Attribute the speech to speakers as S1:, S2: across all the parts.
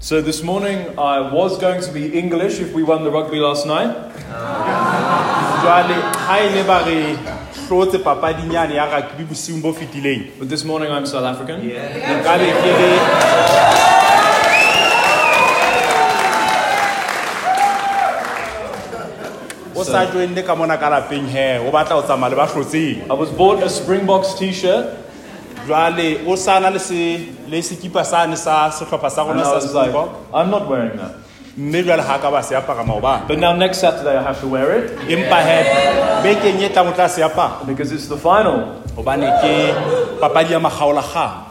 S1: So this morning I was going to be English if we won the rugby last night,
S2: jwale ha le ba re hlotse papading yane ya rugby bosiung bo fetileng
S1: but this morning I'm South African.
S2: nka be ke re o sa joinne ka mona ka lapeng he o batla ho tsamaya le ba hlotseng.
S1: I was bought a Springboks t-shirt
S2: jwale o sa na le se le sekipa sane sa sehlopha sa
S1: and
S2: rona
S1: I
S2: sa
S1: was like,
S2: Springbok
S1: I'm not wearing that.
S2: mme jwale ha ka ba se apara maobane
S1: But now next Saturday I have to wear it.
S2: Empa he bekeng e tlang o tla se apara.
S1: Because it's the final.
S2: Hobane ke papadi ya makgaolakgang.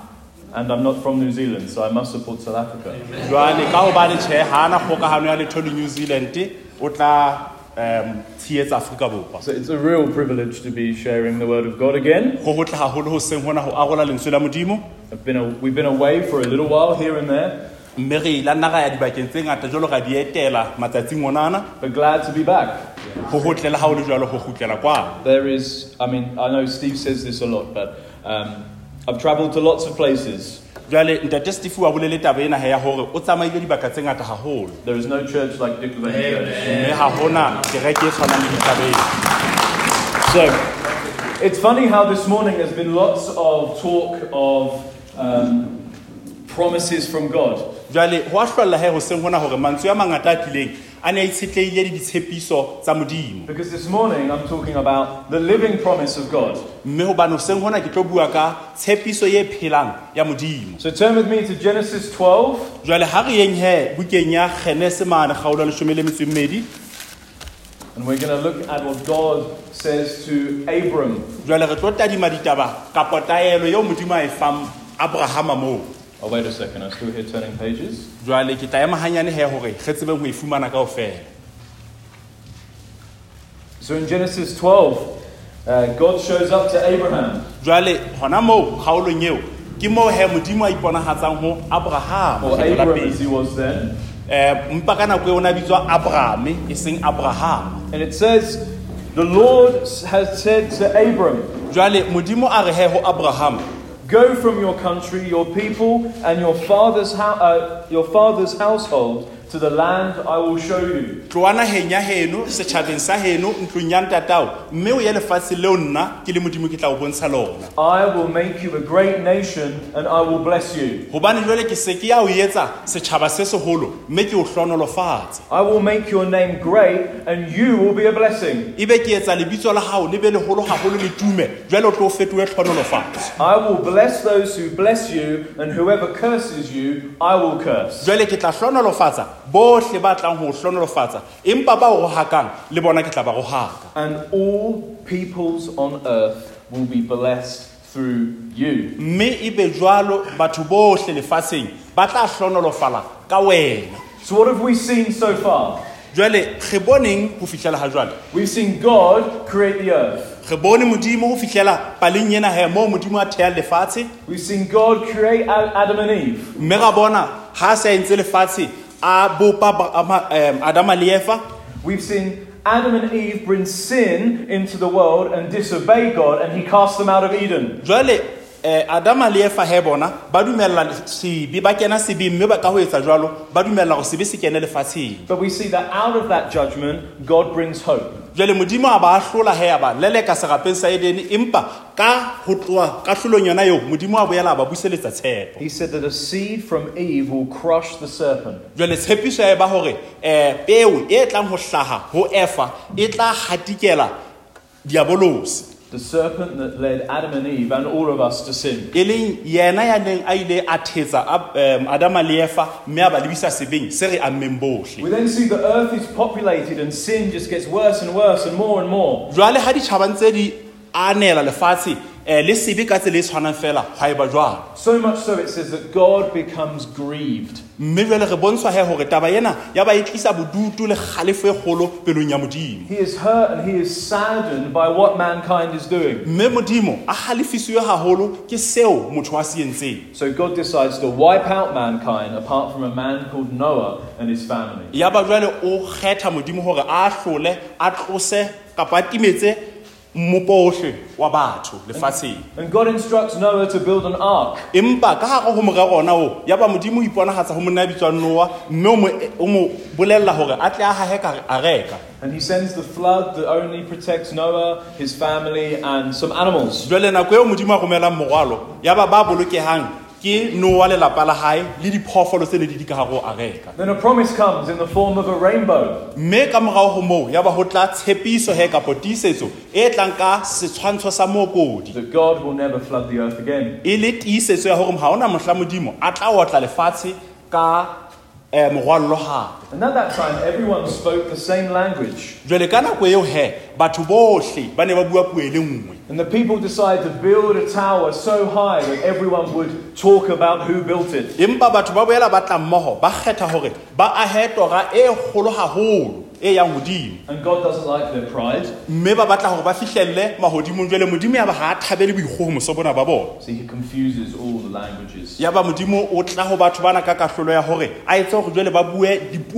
S1: And I'm not from New Zealand, so I must support South Africa.
S2: jwale ka hobane tjhe ha ana kgokahano ya letho le new zealand o tla um tshehetsa afrika borwa
S1: So it's a real privilege to be sharing the word of God again.
S2: go hotle haholo ho seng hona ho arola lentswe la modimo
S1: I've been a, we've been away for a little while here and there,
S2: mme re nna ra ya dibakeng tse ngata ra di etela matsatsing onana
S1: but glad to be back.
S2: go hotle le ha o le jwalo go gutlela kwana
S1: There is, I mean, I know Steve says this a lot, but um, I've traveled to lots of places.
S2: Jwale ntate steve bolele taba ena he ya hore o tsamaile dibaka tse ngata haholo.
S1: There is no church like Dick Lane Church.
S2: mme ha hona kereke e tshwanang le ditabeng
S1: So, it's funny how this morning there's been lots of talk of um, promises from God.
S2: jwale ho a hlolla he ho seng hona mantswe a mangata a tlileng a ne a itshetlehile le ditshepiso tsa modimo
S1: Because this morning I'm talking about the living promise of God.
S2: mme hobane ho seng ke tlo bua ka tshepiso phelang ya modimo
S1: So turn with me to Genesis 12,
S2: jwale ha re yeng he bukeng ya kgenese mane kgaolo ya leshome le metso e mmedi
S1: and we're going to look at what God says to Abram.
S2: jwale re tlo tadima ditaba kapo taelo eo modimo a e fang abrahama moo
S1: Oh, wait a second, I'm still here turning pages.
S2: jwale ke tla ema hanyane he hore re tsebeng ho e fumana
S1: So in Genesis 12, uh, God shows up to Abraham.
S2: jwale hona moo kgaolong eo ke moo he modimo a iponahatsang ho
S1: or
S2: kgetlo la
S1: Abram
S2: pele.
S1: as he was then.
S2: um mpa ka nako eo o ne a bitswa abrahame e seng
S1: And it says, The Lord has said to Abram,
S2: jwale modimo a re he ho
S1: Go from your country, your people, and your father's, hou- uh, your father's household to the land I will show you.
S2: tloa naheng ya heno setjhabeng sa heno ntlong ya ntatao mme o ye lefatshe leo nna ke le modimo ke tla o bontsha lona
S1: I will make you a great nation, and I will bless you.
S2: jwale ke se ke ya o etsa se seholo mme ke o hlonolofatsa
S1: I will make your name great, and you will be a blessing.
S2: ebe ke etsa lebitso la le be le tume jwale o tlo o fetohe tlhonolofatso
S1: I will bless those who bless you, and whoever curses you, I will curse.
S2: jwale ke tla hlonolofatsa bohle ba tlang ho hlonolofatsa empa ba o rohakang le bona ke tla ba rohaka
S1: And all peoples on earth will be blessed through you.
S2: mme ebe jwalo batho bohle lefatsheng ba tla hlonolofala ka wena
S1: So, what have we seen so far?
S2: jwale re boneng ho fihlela ha jwale
S1: We've seen God create the earth.
S2: re bone modimo fihlela paleng ena he moo modimo a lefatshe
S1: We've seen God create Adam and Eve.
S2: mme ra bona ha a se a entse lefatshe a bopa ba- ama- um, em, adama le efa
S1: We've seen Adam and Eve bring sin into the world and disobey God, and He cast them out of Eden.
S2: Eh, adama le efa he bona ba dumella sebe ba kena sebeng mme ba ka ho etsa jwalo ba dumella gore sebe se kene lefatsheng
S1: But we see that out of that judgment, God brings hope.
S2: jwale modimo a ba a hlola he a ba leleka serapeng sa edene empa ka ho tloa ka hlolong yona eo modimo a boela a ba buseletsa tshepo
S1: He said that a seed from Eve will crush the serpent.
S2: jwale tshepiso ya e ba hore um peo e tlang ho hlaha ho efa e tla hatikela diabolosi
S1: The serpent that led Adam and Eve and all of us to sin.
S2: e leng yena ya neng a ile a thetsa um, adama le efa mme a ba lebisa sebeng se re ammeng bohle
S1: We then see the earth is populated and sin just gets worse and worse and more and more.
S2: jwale ha di anela lefatshe Eh, le sebe ka tsela e tshwanang fela ga e ba jwalo
S1: So much so it says that God becomes grieved.
S2: mme jwale re bontshwa he hore taba ena ya ba e tlisa bodutu le kgalefo e kgolo pelong ya modimo
S1: He is hurt and he is saddened by what mankind is doing.
S2: mme modimo a galefisiwe haholo ke seo motho a se entseng
S1: So God decides to wipe out mankind apart from a man called Noah and his family.
S2: ya ba jwale o kgetha modimo hore a hlole a tlose kapa a timetse mmopo wa batho lefatsheng
S1: And God instructs Noah to build an ark.
S2: empa ka gare go morero ona o ya ba modimo o iponagatsa go monna ya bitswang noa mme o mo- o mo bolella gore a tle a gage ka a reka
S1: And he sends the flood that only protects Noah, his family, and some animals.
S2: jale nako eo modimo a romelang morwalo ya ba ba bolokegang ke noa lelapa la le diphoofolo tse ne di di ka gare go a reka
S1: Then a promise comes in the form of a rainbow.
S2: mme ka morago go moo ya ba go tla tshepiso he kapo tiisetso e tlang ka setshwantsho sa mookodi
S1: that God will never flood the earth again.
S2: e le tiisetso ya gore ga ona mohla modimo a tla otla lefatshe ka um morwallo gape
S1: And at that time, everyone spoke the same language.
S2: jale ka nako eo he batho bohle ba ne ba bua puo le nngwe
S1: And the people decided to build a tower so high that everyone would talk about who built it.
S2: empa batho ba boela ba tla mmogo ba kgetha gore ba ahe tora kgolo gagolo yang godimo
S1: And God doesn't like their pride,
S2: mme ba batla gore ba fihlelle magodimong jale modimo ya ba ga a thabele boikgogomoso bona ba bona
S1: so he confuses all the languages.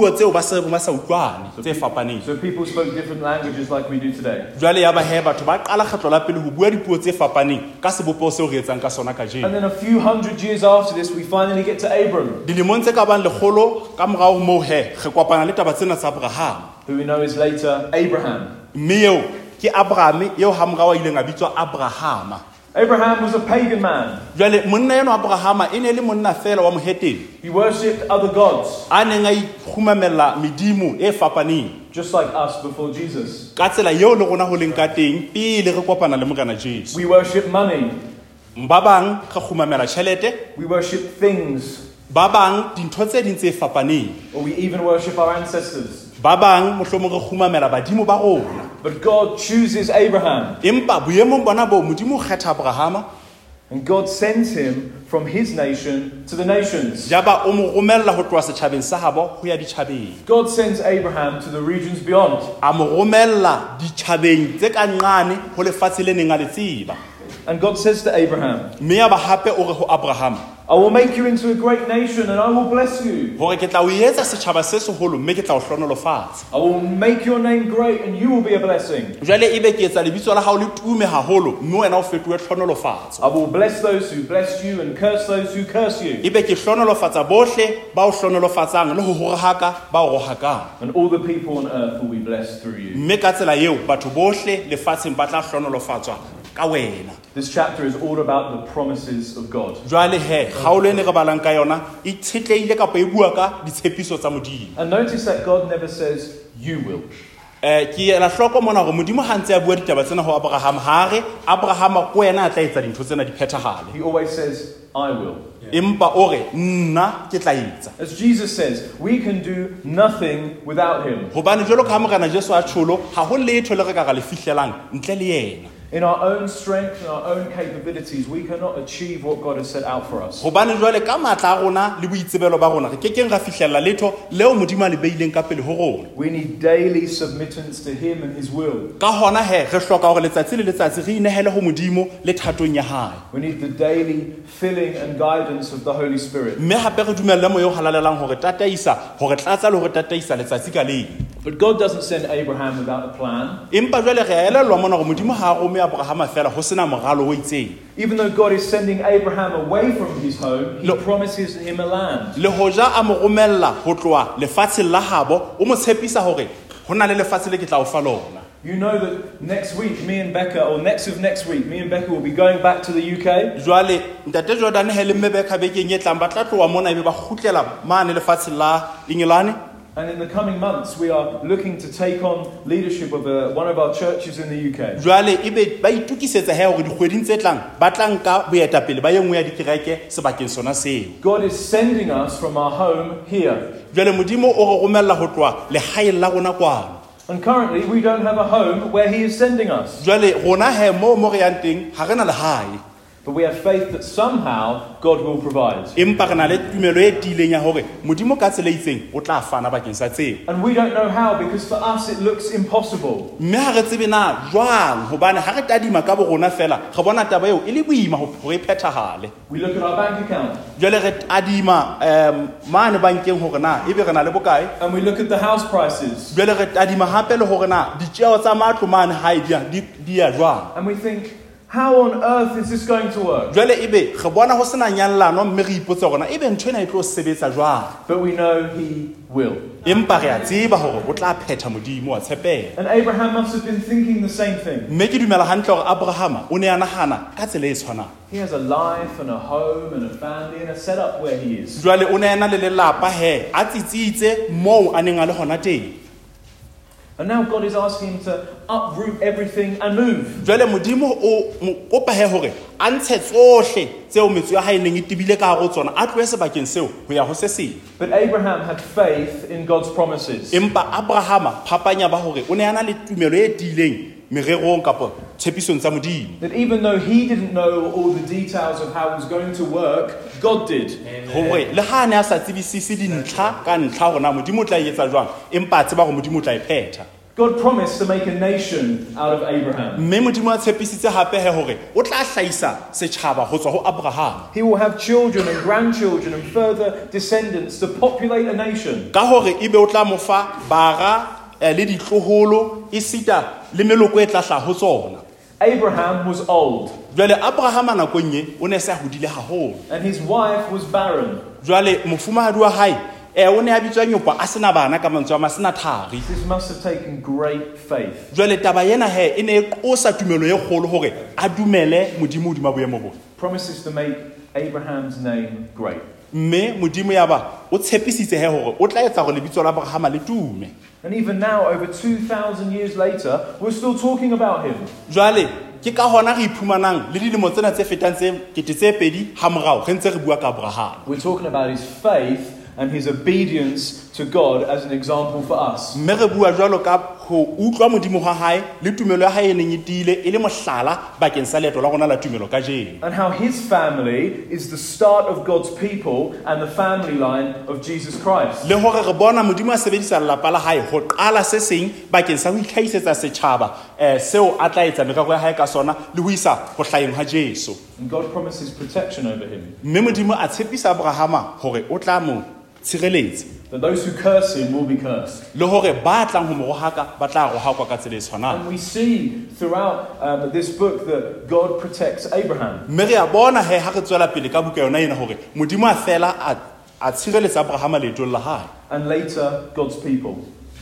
S2: Ya ba modimo o tla go batho bana ka kahlolo ya gore a etse gore jale ba bue dipuo tseo ba se ba sa utlwane tse fapaneng
S1: So people spoke different languages like we do today.
S2: jwale ya batho ba qala kgetlo la pele go bua dipuo tse fapaneng ka seo re etsang ka sona ka
S1: And then a few hundred years after this, we finally get to Abram,
S2: dilemong tse ka bang lekgolo ka morago moo he re kopana le taba tsena tsa abrahama
S1: who we know is later Abraham.
S2: mme eo ke abrahame eo ga morao a ileng a bitswa abrahama
S1: Abraham was a pagan man.
S2: jwale monna abrahama e ne le monna fela wa
S1: He worshipped other gods,
S2: a neng a ikgumamela medimo e fapaneng.
S1: Just like us before Jesus.
S2: ka tsela le rona go leng ka teng pele re kopana le jesu.
S1: We worship money,
S2: ba bang tšhelete
S1: we worship things,
S2: ba bang dintho tse ding tse fapaneng.
S1: Or we even worship our ancestors.
S2: Ba bang mohlomong re kgumamela badimo ba rona.
S1: But God chooses Abraham,
S2: empa boemong bona boo modimo o kgetha abrahama
S1: and God sends him from his nation to the nations.
S2: ja o mo romella ho tloha setjhabeng sa habo ho ya ditjhabeng.
S1: God sends Abraham to the regions beyond.
S2: a mo romella ditjhabeng tse ka nqane ho lefatshe le neng a le tseba
S1: And God says to Abraham,
S2: mme ya ba hape o re ho abrahama
S1: I will make you into a great nation and I will bless you.
S2: hore ke tla o etsa setjhaba se seholo mme ke tla o hlonolofatsa
S1: I will make your name great and you will be a blessing.
S2: jwale ebe ke etsa lebitso la le tume haholo mme wena o
S1: I will bless those who bless you and curse those who curse you.
S2: ebe ke hlonolofatsa bohle ba o hlonolofatsang le ba o
S1: And all the people on earth will be blessed through you.
S2: mme ka tsela eo batho bohle lefatsheng ba tla hlonolofatswa ka wena
S1: This chapter is all about the promises of God.
S2: jwale he kgaolo re balang ka yona e tshetleile kapa e bua ka ditshepiso tsa modimo
S1: And notice that God never says, You will.
S2: um ke ela hloko mona gore modimo ga ntse a bua ditaba tsena go abrahama ga re abrahama ko wena a tla etsa dintho tsena di phethagale
S1: He always says, I will.
S2: empa o re nna ke tla etsa
S1: As Jesus says, we can do nothing without him.
S2: gobane jalo ka ga morena jesu a tšholo ga go letho le re ka ga le fitlhelang ntle le yena
S1: In our own strength and our own capabilities, we cannot achieve what God has set out for us.
S2: gobane jwale ka maatla a rona le boitsebelo ba rona re ke ra fitlhelela letho leo modimo a le beileng ka pele go rona
S1: We need daily submittance to him and his will.
S2: ka gona he re hloka gore letsatsi le letsatsi re inehele go modimo le thatong ya gae
S1: We need the daily filling and guidance of the Holy Spirit.
S2: mme gape re dumelele moyo o galalelang gore tataisa gore tlatsa le gore tataisa letsatsi ka leng
S1: But God doesn't send Abraham without a plan.
S2: empa jwale re a elellwa mona gore modimo ga a rome abrahama fela go sena mogalo o itseng
S1: Even though God is sending Abraham away from his home, he promises him a land.
S2: le hoja a mo romella go tloa lefatsheng la gabo o mo tshepisa gore go na le lefatshe le ke tla o fa lona
S1: You know that next week, me and Becca, or next of next week, me and Becca will be going back to the UK.
S2: jwale ntate jordan he le mme beka bekeng e tlang ba tla tloa mona ebe ba gutlela mane lefatsheng la engelane
S1: And in the coming months, we are looking to take on leadership of uh one of our churches in the UK.
S2: jwale ebe ba itukisetsa he gore dikgweding tse tlang ba tla nka boetapele ba ye nngwe ya dikereke sebakeng sona seo
S1: God is sending us from our home here.
S2: jwale modimo o re romella go tloa legaeng la rona kwano
S1: And currently, we don't have a home where He is sending us.
S2: jwale rona he mo mo re yang teng ga re na legae
S1: But we have faith that somehow God will provide.
S2: empa re na le tumelo e tiileng ya hore modimo ka tsela e itseng o tla fana bakeng sa tseo.
S1: And we don't know how because for us it looks impossible.
S2: mme ha re tsebe na jwang? Hobane ha re tadima ka borona fela re bona taba eo e le boima ho- hore e phethahale.
S1: We look at our bank account.
S2: Jwale re tadima um mane bankeng hore na ebe re na le bokae?
S1: And we look at the house prices.
S2: Jwale re tadima hape le hore na ditjeo tsa matlo mane hae di a- di di ya jwang?
S1: And we think, how on earth is this going to work?
S2: jwale ebe re bona ho sena nyallano mme re hore na ebe ntho ena e tlo sebetsa jwang
S1: But we know He will.
S2: empa re a tseba hore o tla phetha modimo wa tshepeha
S1: And Abraham must have been thinking the same thing.
S2: mme ke dumela hantle hore abrahama o ne a nagana ka tsela e tshwanang
S1: He has a life and a home and a family and a setup where he is.
S2: jwale o ne a na le lelapa he a tsitsitse moo a neng a le gona teng
S1: And now God is asking him to uproot everything and move.
S2: jwale modimo o mo kopa he hore a ntshe tsohle tseo metso ya hae neng e tebile ka gare ho tsona a tlohe sebakeng seo ho ya ho se seng
S1: But Abraham had faith in God's promises.
S2: empa abrahama phapanya ba hore o ne a na le tumelo e tiileng mererong kapa tshepisong tsa modimo
S1: That even though he didn't know all the details of how it was going to work, God did.
S2: gore le ha a ne a sa tsebisise dintlha ka ntlha gore na modimo o tla etsa jwang empa a tseba gore modimo o tla e phetha
S1: God promised to make a nation out of Abraham.
S2: mme modimo a tshepisitse gape he gore o tla hlahisa setšhaba go tswa go abrahama
S1: He will have children and grandchildren and further descendants to populate a nation.
S2: ka gore ebe o tla mo fa bara eh, le ditloholo e sita le meloko e tla hlaha ho tsona
S1: Abraham was old
S2: jwale abrahama nakong ye o ne se a hodile haholo
S1: and his wife was barren.
S2: jwale mofumahadi wa hae um o ne a bitswa nyopa a sena bana ka mantswe a ma sena thari
S1: This must have taken great faith.
S2: jwale taba ena he e ne e qosa tumelo e kgolo gore a dumele modimo hodima boemo bona
S1: Promises to make Abraham's name great.
S2: Mme modimo o tshepisitse he gore o tla etsa gore lebitso la le tume
S1: And even now, over 2,000 years later, we're still talking about him.
S2: jwale ke ka hona re iphumanang le dilemo tsena tse fetang tse kete tse pedi ha morao re ntse re bua ka
S1: We're talking about his faith and his obedience to God as an example for us.
S2: mme re bua jwalo ka ho utlwa modimo wa hae le tumelo ya hae e neng e tiile e le mohlala bakeng sa leeto la rona la tumelo ka jeno
S1: And how his family is the start of God's people and the family line of Jesus Christ.
S2: le hore re bona modimo a sebedisa lelapa la hae ho qala se seng bakeng sa ho itlhahisetsa setjhaba um seo a tla etsa merero ya hae ka sona le ho isa ho hlaheng ha
S1: And God promises protection over him.
S2: mme modimo a tshepisa abrahama hore o tla mo tshireletsa
S1: That those who curse him will be cursed.
S2: le hore ba tlang ho mo rohaka ba tla rohakwa ka tsela e tshwanang
S1: And we see throughout um, this book that God protects Abraham.
S2: mme re a bona he ha re tswela pele ka buka yona ena hore modimo a fela a a tshireletsa abrahama leetong la hae
S1: and later God's people.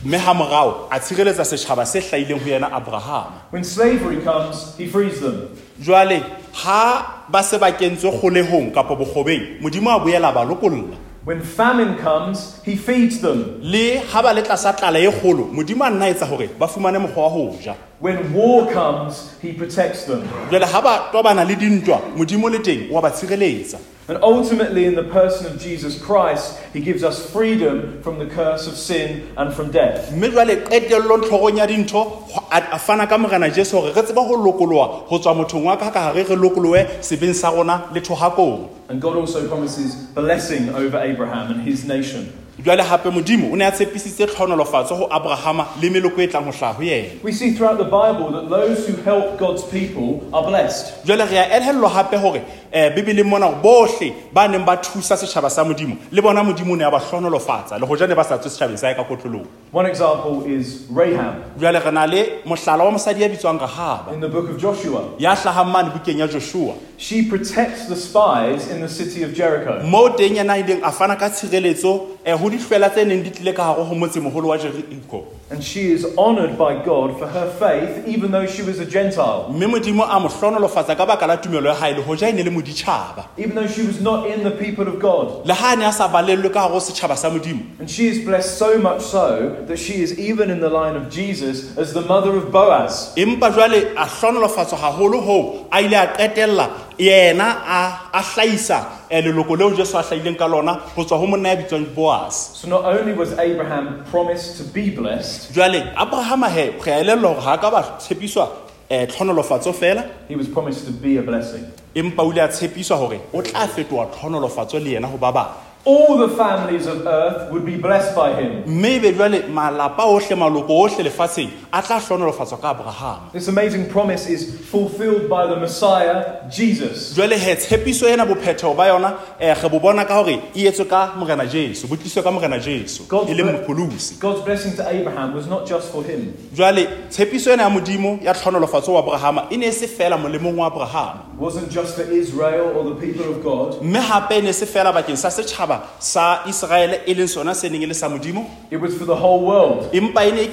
S2: mme ha morao a tshireletsa setjhaba se hlahileng ho yena abrahama
S1: When slavery comes, he frees them.
S2: jwale ha ba se ba kentswe kgolehong kapa bokgobeng modimo a boela ba lokolla
S1: When famine comes, he feeds them.
S2: le ha ba le tlasa tlala e kgolo modimo a nna etsa hore ba fumane mokgwa wa ho ja
S1: When war comes, he protects them.
S2: jwale ha ba tobana le dintwa modimo le teng wa ba tshireletsa
S1: And ultimately, in the person of Jesus Christ, he gives us freedom from the curse of sin and from death.
S2: mme jwale qetellong tlhogong ya dintho a a fana ka morena jesu hore re tseba ho lokoloha ho tswa mothong wa ka ka hare re lokolohe sebeng sa rona le thohakong
S1: And God also promises blessing over Abraham and his nation.
S2: Jwale hape modimo o ne a tshepisitse tlhonolofatso ho abrahama le meloko e tlang ho yena
S1: We see throughout the Bible that those who help God's people are blessed.
S2: jwale re a hape hore um bebeleng mona bohle ba neng ba thusa setjhaba sa modimo le bona modimo o ne a ba hlonolofatsa le hoja ne ba sa tswe sa hae ka kotlolong
S1: One example is Rahab
S2: jwale re na le mohlala wa mosadi ya bitswang rahaba
S1: in the book of Joshua.
S2: ya hlahang mane bukeng ya joshua
S1: She protects the spies in the city of Jericho.
S2: moo teng yena a ileng a fana ka tshireletso um ho dihlwela tse neng di tlile ka hare ho motsemoholo wa jeriko
S1: And she is honored by God for her faith, even though she was a Gentile.
S2: mme modimo a mo hlonolofatsa ka baka la tumelo ya hae le hoja ne le moditšhaba
S1: Even though she was not in the people of God.
S2: le ha a ne a sa balellwe ka gare ho setjhaba sa modimo
S1: And she is blessed so much so that she is even in the line of Jesus as the mother of Boaz.
S2: Empa jwale a hlonolofatswa haholo hoo a ile a yena a a hlahisa leloko leo jesu a hlahileng ka lona ho tswa ho monna ya bitswang boas
S1: So not only was Abraham promised to be blessed,
S2: jwale abrahama he re a elellwa hore ha ka ba tshepiswa um tlhonolofatso fela.
S1: he was promised to be a blessing.
S2: empa o ile a tshepiswa hore o tla tlhonolofatso le yena ho ba
S1: All the families of earth would be blessed by him.
S2: mme ebe malapa ohle maloko ohle lefatsheng a tla hlonolofatswa ka abrahama
S1: This amazing promise is fulfilled by the Messiah, Jesus.
S2: jwale he tshepiso ena bophetheo ba yona eh, re bo bona ka hore e etswe ka morena jesu bo tliswe ka morena jesu
S1: God's
S2: e leng mopholosi
S1: God's blessing to Abraham was not just for him.
S2: jwale tshepiso ena ya modimo ya tlhonolofatso wa abrahama e ne e se fela molemong wa abrahama
S1: It wasn't just for Israel or the people of God.
S2: mme hape e ne se fela bakeng sa setjhaba sa e leng sona se neng e le sa modimo
S1: It was for the whole world.
S2: empa e ne e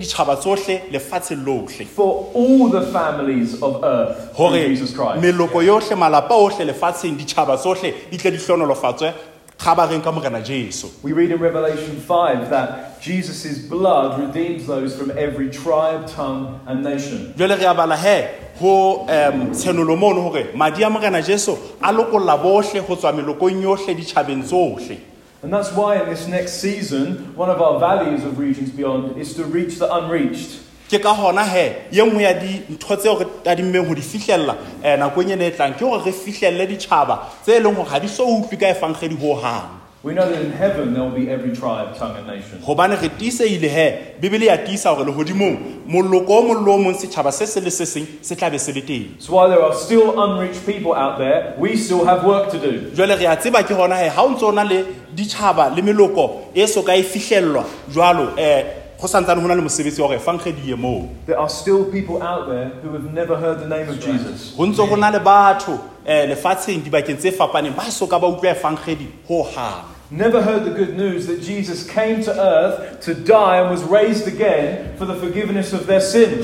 S2: ditjhaba tsohle lefatsheng lohle
S1: For all the families of earth through Jesus Christ.
S2: meloko yohle malapa ohle lefatsheng ditjhaba tsohle di tle di hlonolofatswe kgabareng ka morena jesu
S1: We read in Revelation 5 that Jesus' blood redeems those from every tribe, tongue, and nation.
S2: jwale re a bala he ho um tshenolo mono madi a morena jesu a ho tswa melokong yohle ditjhabeng tsohle
S1: And that's why in this next season, one of our values of Regions Beyond is to reach the unreached.
S2: Ke ka hona he ye nngwe ya dintho tseo re tadimmeng ho di fihlella um nakong ena e tlang ke hore re fihlelle ditjhaba tse leng hore ha di so utlwi ka efangkgedi ho hang
S1: We know that in heaven there will be every tribe, tongue, and nation.
S2: hobane re tiiseile he bebele ya tiisa hore lehodimong moloko o mong le o mong setjhaba se se le se seng se tla be se le teng
S1: So while there are still unreached people out there, we still have work to do.
S2: jwale re a tseba ke hona he ha o ntse o na le ditjhaba le meloko e so ka e jwalo um go santsane ho na le mosebetsi wa hore efangkgedi ye moo
S1: There are still people out there who have never heard the name of Jesus.
S2: ho ntse ho na le batho eh, lefatsheng dibakeng tse fapaneng ba so ba utlwa efangkgedi ho hang
S1: Never heard the good news that Jesus came to earth to die and was raised again for the forgiveness of their sin.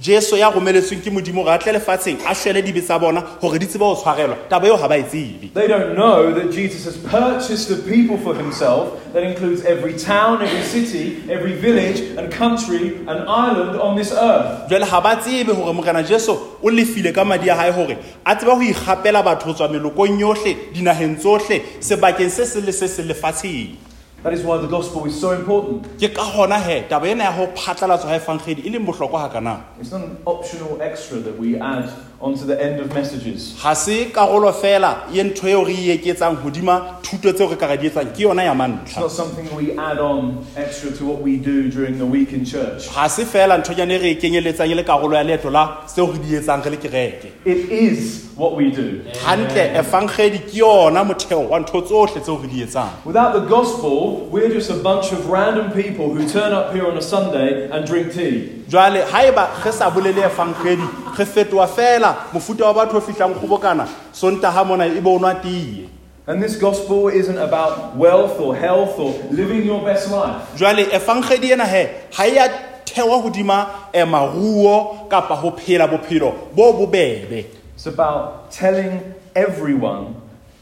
S2: Ga ba so o tsebe taba ena hore ho na le jesu ya romeletsweng ke modimo gore a tle lefatsheng a shwele dibe tsa bona hore di tsebe ho tshwarelwa. Taba eo ga ba e tsebe.
S1: They don't know that Jesus has purchased a people for himself that includes every town, every city, every village, and country and island on this earth.
S2: ga ba tsebe gore morena jesu o lefile ka madi a gae gore a tseba go ikgapela batho go tswa melokong yohle dinageng tsohle sebakeng se se le se se lefatsheng
S1: That is why the gospel is so important.
S2: ke ka gona he taba ena ya go phatlalatswa ga efangkgedi e leng bohlokwa ga kanang
S1: It's not an optional extra that we add onto the end of messages.
S2: ga se karolo fela ye ntho eo re e eketsang hodima thuto tseo re ka ga di etsang ke yona ya
S1: It's
S2: mantlha
S1: not something we add on extra to what we do during the week in church.
S2: ga se fela nthonyane e re e kenyeletsang e le karolo ya leeto la seo re di etsang re le kereke
S1: It is what we do.
S2: gantle ke yona motheo wa ntho tseo re di etsang
S1: Without the gospel, we're just a bunch of random people who turn up here on a Sunday and drink tea.
S2: Jwale haeba re sa bolele efangkgedi re fetoha fela mofuta wa batho o fihlang kgobokana sontaga mona e tie
S1: And this gospel isn't about wealth or health or living your best life.
S2: jwale efangkgedi ena he ga e a thewa hodima um maruo kapa ho phela bophelo bo bobebe
S1: It's about telling everyone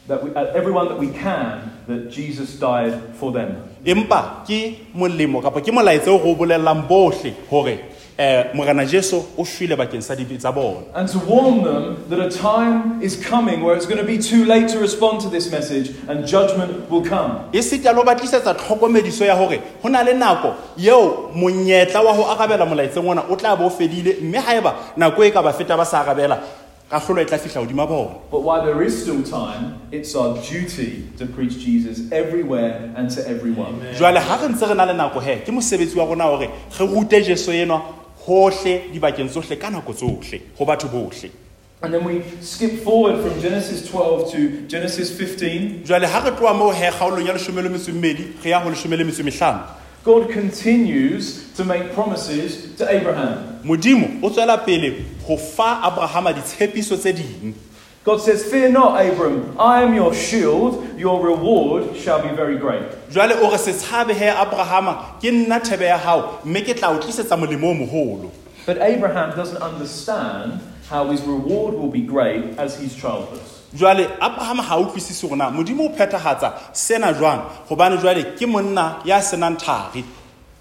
S1: that we, uh, everyone that we can that Jesus died for them.
S2: empa ke molemo kapa ke molaetsa o go o bolelelang bohle gore um Eh, morena jesu o shwele bakeng sa dibe tsa bona
S1: And to warn them that a time is coming where it's going to be too late to respond to this message and judgment will come.
S2: e sita le ho ba tlisetsa tlhokomediso ya hore ho na le nako yeo monyetla wa ho arabela molaetseng ona o tla bo o fedile mme haeba nako e ka ba feta ba sa arabela kahlolo e tla fihla hodima bona
S1: But while there is still time, it's our duty to preach Jesus everywhere and to everyone.
S2: jwale ha re ntse re na le nako he ke mosebetsi wa rona hore re rute jesu enwa hohle dibakeng tsohle ka nako tsohle ho batho bohle
S1: And then we skip forward from Genesis 12 to Genesis 15.
S2: jwale ha re tloa moo he kgaolong ya leshome le metso e mmedi re ya ho leshome le metso e mehlano
S1: God continues to make promises to Abraham.
S2: Modimo o tswela pele ho fa abrahama ditshepiso tse ding
S1: God says, Fear not, Abram, I am your shield, your reward shall be very great.
S2: jwale o re se tshabe he abrahama ke nna thebe ya hao mme ke tla o tlisetsa molemo o moholo
S1: But Abraham doesn't understand how his reward will be great as he's childless.
S2: jwale abrahama ha a utlwisise gore na modimo o phethagatsa sena jwang gobane jwale ke monna ya senang thari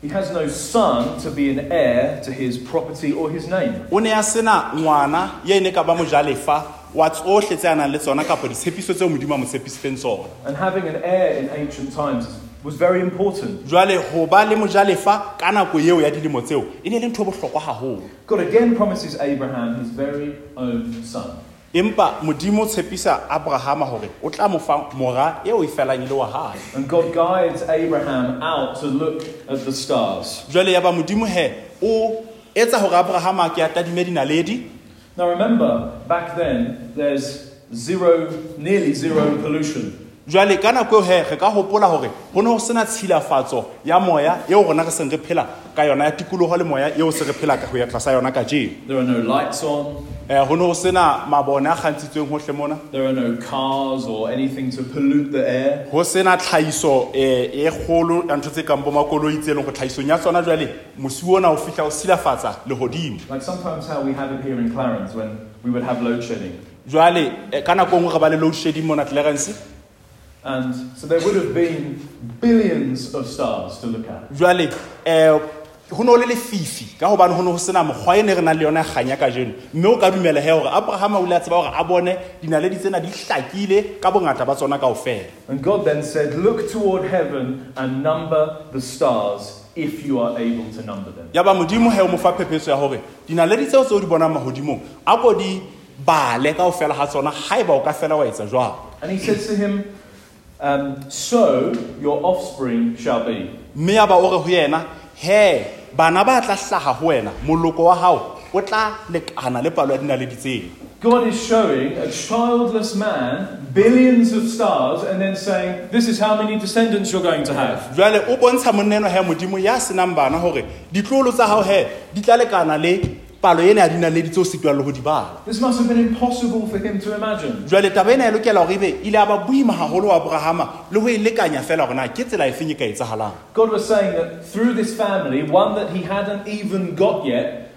S1: He has no son to be an heir to his property or his name.
S2: o ne a sena ngwana ya e ne ka ba mojalefa wa tsohle tse a nang le tsona kapa ditshepiso tseo modimo a mo tshepisitseng tsona
S1: And having an heir in ancient times was very important.
S2: jwale ho ba le mojalefa ka nako eo ya dilemo tseo e ne le ntho e bohlokwa haholo
S1: God again promises Abraham his very own son.
S2: empa modimo o tshepisa abrahama hore o tla mo fa mora eo e felang e le wa hae
S1: And God guides Abraham out to look at the stars.
S2: jwale ya ba modimo he o etsa hore abrahama a ke a tadime dinaledi
S1: Now remember, back then, there's zero, nearly zero pollution.
S2: Jwale ka nako eo he re ka hopola hore ho ne ho sena tshilafatso ya moya eo rona re seng re phela ka yona ya tikoloho le moya eo se re phela ho ya tlasa yona ka jeno
S1: There are no lights on,
S2: ho ne ho sena mabone a kgantshitsweng hohle mona.
S1: There are no cars or anything to pollute the air.
S2: ho sena tlhahiso eh, e kgolo ya ntho tse kang bo makoloi tse leng go tlhahisong ya tsona jwale mosi ona o fihla o silafatsa lehodimo.
S1: Like sometimes how we have it here in Clarens when we would have load shedding.
S2: jwale eh, ka nako nngwe re ba le load shedding mona clarens
S1: And so there would have been billions of stars to look at.
S2: jwale um ne ho le lefifi ka hobane ho ne ho sena mokgwa e ne re nang le kgang ya ka jeno mme o ka dumela he abrahama o ile a tseba hore a bone dinaledi tsena di hlakile ka bongata ba tsona kao fela
S1: And God then said, Look toward heaven and number the stars if you are able to number them.
S2: ya ba modimo he o mo fa phephetso ya hore dinaledi tseo tse o di bonang mahodimong a ko di bale kao fela ha tsona haeba o ka fela wa etsa
S1: And he says to him, um, So your offspring shall be.
S2: mme ya ba o re ho yena he bana ba tla hlaha ho wena moloko wa hao o tla lekana le palo ya dinaledi tseno
S1: God is showing a childless man billions of stars and then saying, This is how many descendants you're going to have.
S2: jwale o bontsha moneno he modimo ya senang bana hore ditloholo tsa hao he di tla lekana le palo ena ya dinaledi tse o sitwang le ho di bala
S1: This must have been impossible for him to imagine.
S2: jwale taba ena e lokela hore ebe ile ya ba boima haholo wa abrahama le ho e lekanya fela hore na ke tsela e ka etsahalang
S1: God was saying that through this family, one that he hadn't even got yet,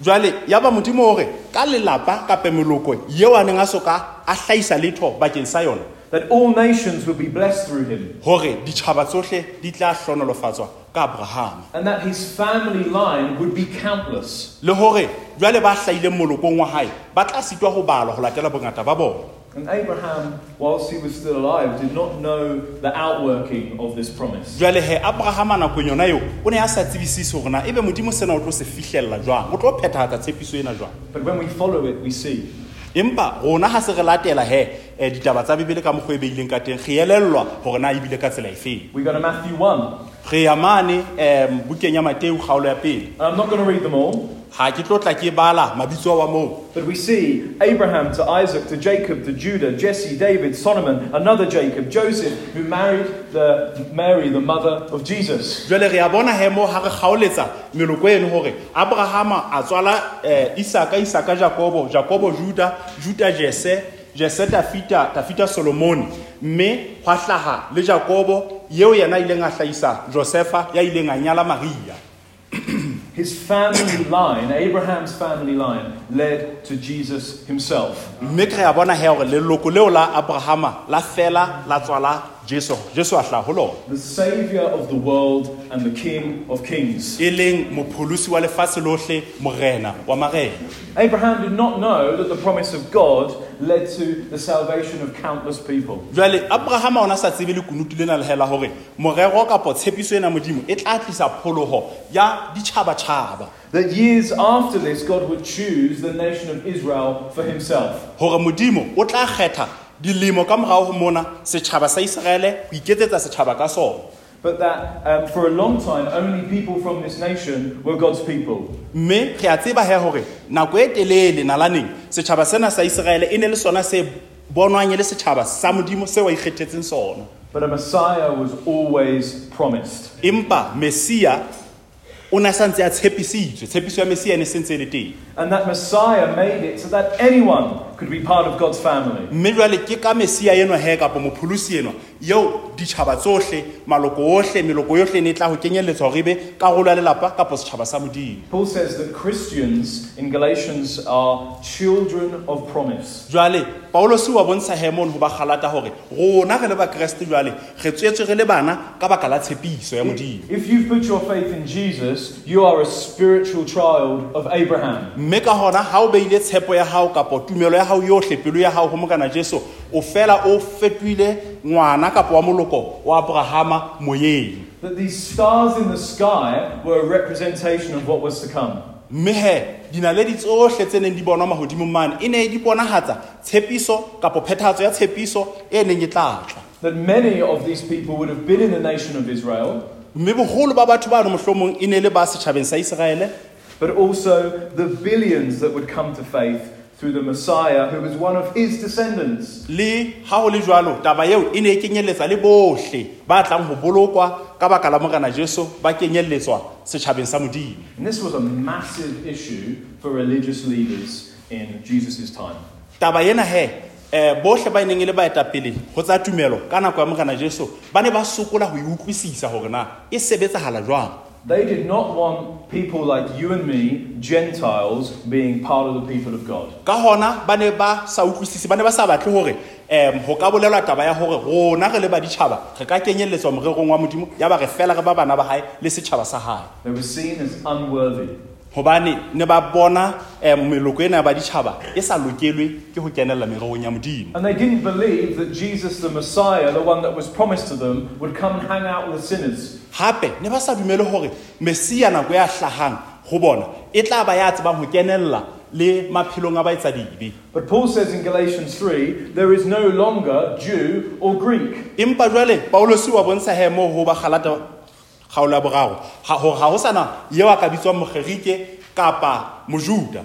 S2: jwale ya ba modimo hore ka lelapa kapa meloko yeo a neng a soka a hlahisa letho bakeng sa yona
S1: that all nations would be blessed through him,
S2: hore ditjhaba tsohle di tla hlonolofatswa ka abrahama
S1: and that his family line would be countless.
S2: le hore jwale ba hlahileng molokong wa hae ba tla sitwa ho balwa ho latela bongata ba bona
S1: And Abraham, whilst he was still alive, did not know the outworking of this promise.
S2: jwale he abrahama nakong yona eo o ne a sa tsebisise hore na ebe modimo sena o tlo se fihlella jwang o tlo phethahatsa tshepiso ena jwang
S1: But when we follow it, we see.
S2: empa rona ha se re latela he eh, ditaba tsa bebele ka mokgwa e beileng ka teng re elellwa hore na ebile ka tsela efeng
S1: We go to Matthew 1.
S2: re ya mane um bukeng ya mateu kgaolo ya pele
S1: And I'm not going to read them all,
S2: ha ke tlo tla ke bala mabitso wa moo
S1: but we see Abraham to Isaac to Jacob to Judah, Jesse, David, Solomon, another Jacob, Joseph, who married the Mary, the mother of Jesus.
S2: jwale re a bona he mo ha re kgaoletsa meloko eno hore abrahama a tswala um isaka isaka jakobo jakobo juda juda jese jese tafita tafita solomone mme hlaha le jakobo yeo yena ileng a josefa ya ileng a nyala maria
S1: His family line, Abraham's family line, led to Jesus himself.
S2: mme ke re a bona he hore leloko leo la abrahama la fela la tswala jesu jesu a hlaha ho lona
S1: The Savior of the world and the King of kings.
S2: e leng mopholosi wa lefatshe lohle morena wa marena
S1: Abraham did not know that the promise of God led to the salvation of countless people.
S2: jwale abrahama ona sa tsebe lena hore morero kapo tshepiso ena modimo e tla tlisa pholoho ya ditjhabatjhaba
S1: That years after this, God would choose the nation of Israel for himself.
S2: hore modimo o tla kgetha dilemo ka morao ho mona setjhaba sa ho iketsetsa setjhaba ka sona
S1: But that um, for a long time, only people from this nation were God's people.
S2: mme re a tseba he hore nako e telele nalaneng setjhaba sena sa iseraele e ne le sona se bonwang e le setjhaba sa modimo seo a ikgethetseng sona
S1: But a Messiah was always promised.
S2: empa mesia o ne a santse a tshepisitswe tshepiso ya mesia e ne sentse e le teng
S1: And that Messiah made it so that anyone could be part of God's family.
S2: mme jwale ke ka mesia enwa he kapa mopholosi enwa eo ditjhaba tsohle maloko ohle meloko yohle e ne e tla ho kenyelletswa hore ebe karolo ya lelapa kapa setjhaba sa modimo
S1: Paul says that Christians in Galatians are children of promise.
S2: jwale paulos wa bontsha hemon ho ba kgalata hore rona re le bakreste jwale re tswetswe re le bana ka baka la tshepiso ya modimo
S1: If you've put your faith in Jesus, you are a spiritual child of Abraham.
S2: mme ka hona ha o beile tshepo ya hao kapa tumelo ya hao yohle pelo ya hao ho mokana jesu. O fela o fetohile ngwana kapa wa moloko wa abrahama moyeng.
S1: That these stars in the sky were a representation of what was to come.
S2: mme he dinaledi tsohle tse neng di bonwa mahodimong mane. E ne di bonahatsa tshepiso kapo phethahatso ya tshepiso e neng e tla tla.
S1: That many of these people would have been in the nation of Israel,
S2: mme boholo ba batho bano mohlomong e ne le ba setjhabeng sa iseraele.
S1: But also the billions that would come to faith through the Messiah, who was one of his descendants.
S2: le ha ho le jwalo taba eo e ne e kenyelletsa le bohle ba tlang ho bolokwa ka baka la morena jesu ba kenyelletswa setjhabeng sa modimo
S1: And this was a massive issue for religious leaders in Jesus' time.
S2: taba ena he um bohle ba e neng e le baetapele tsa tumelo ka nako ya morena jesu ba ne ba sokola ho e utlwisisa hore na e sebetsahala jwang
S1: They did not want people like you and me, Gentiles, being part of the people of God.
S2: ka hona ba ne ba sa utlwisise ba ne ba sa batle hore ho ka bolelwa taba ya hore rona re le baditjhaba re ka kenyelletswa morerong wa modimo ya ba re fela re ba bana ba hae le setjhaba sa hae
S1: They were seen as unworthy.
S2: Hobane ne ba bona um meloko ena ya baditjhaba e sa lokelwe ke ho kenella mererong ya modimo
S1: And they didn't believe that Jesus, the Messiah, the one that was promised to them, would come and hang out with sinners.
S2: ne ba sa dumele hore mesia nako ya hlahang ho bona e tla ba ya tsebang ho kenella le maphelong a baetsadibe
S1: But Paul says in Galatians 3 there is no longer Jew or Greek.
S2: empa jwale paulosi wa bontsha he moo ho ba boraro. Hore ha ho sana a ka bitswang mokgerike kapa mojuda.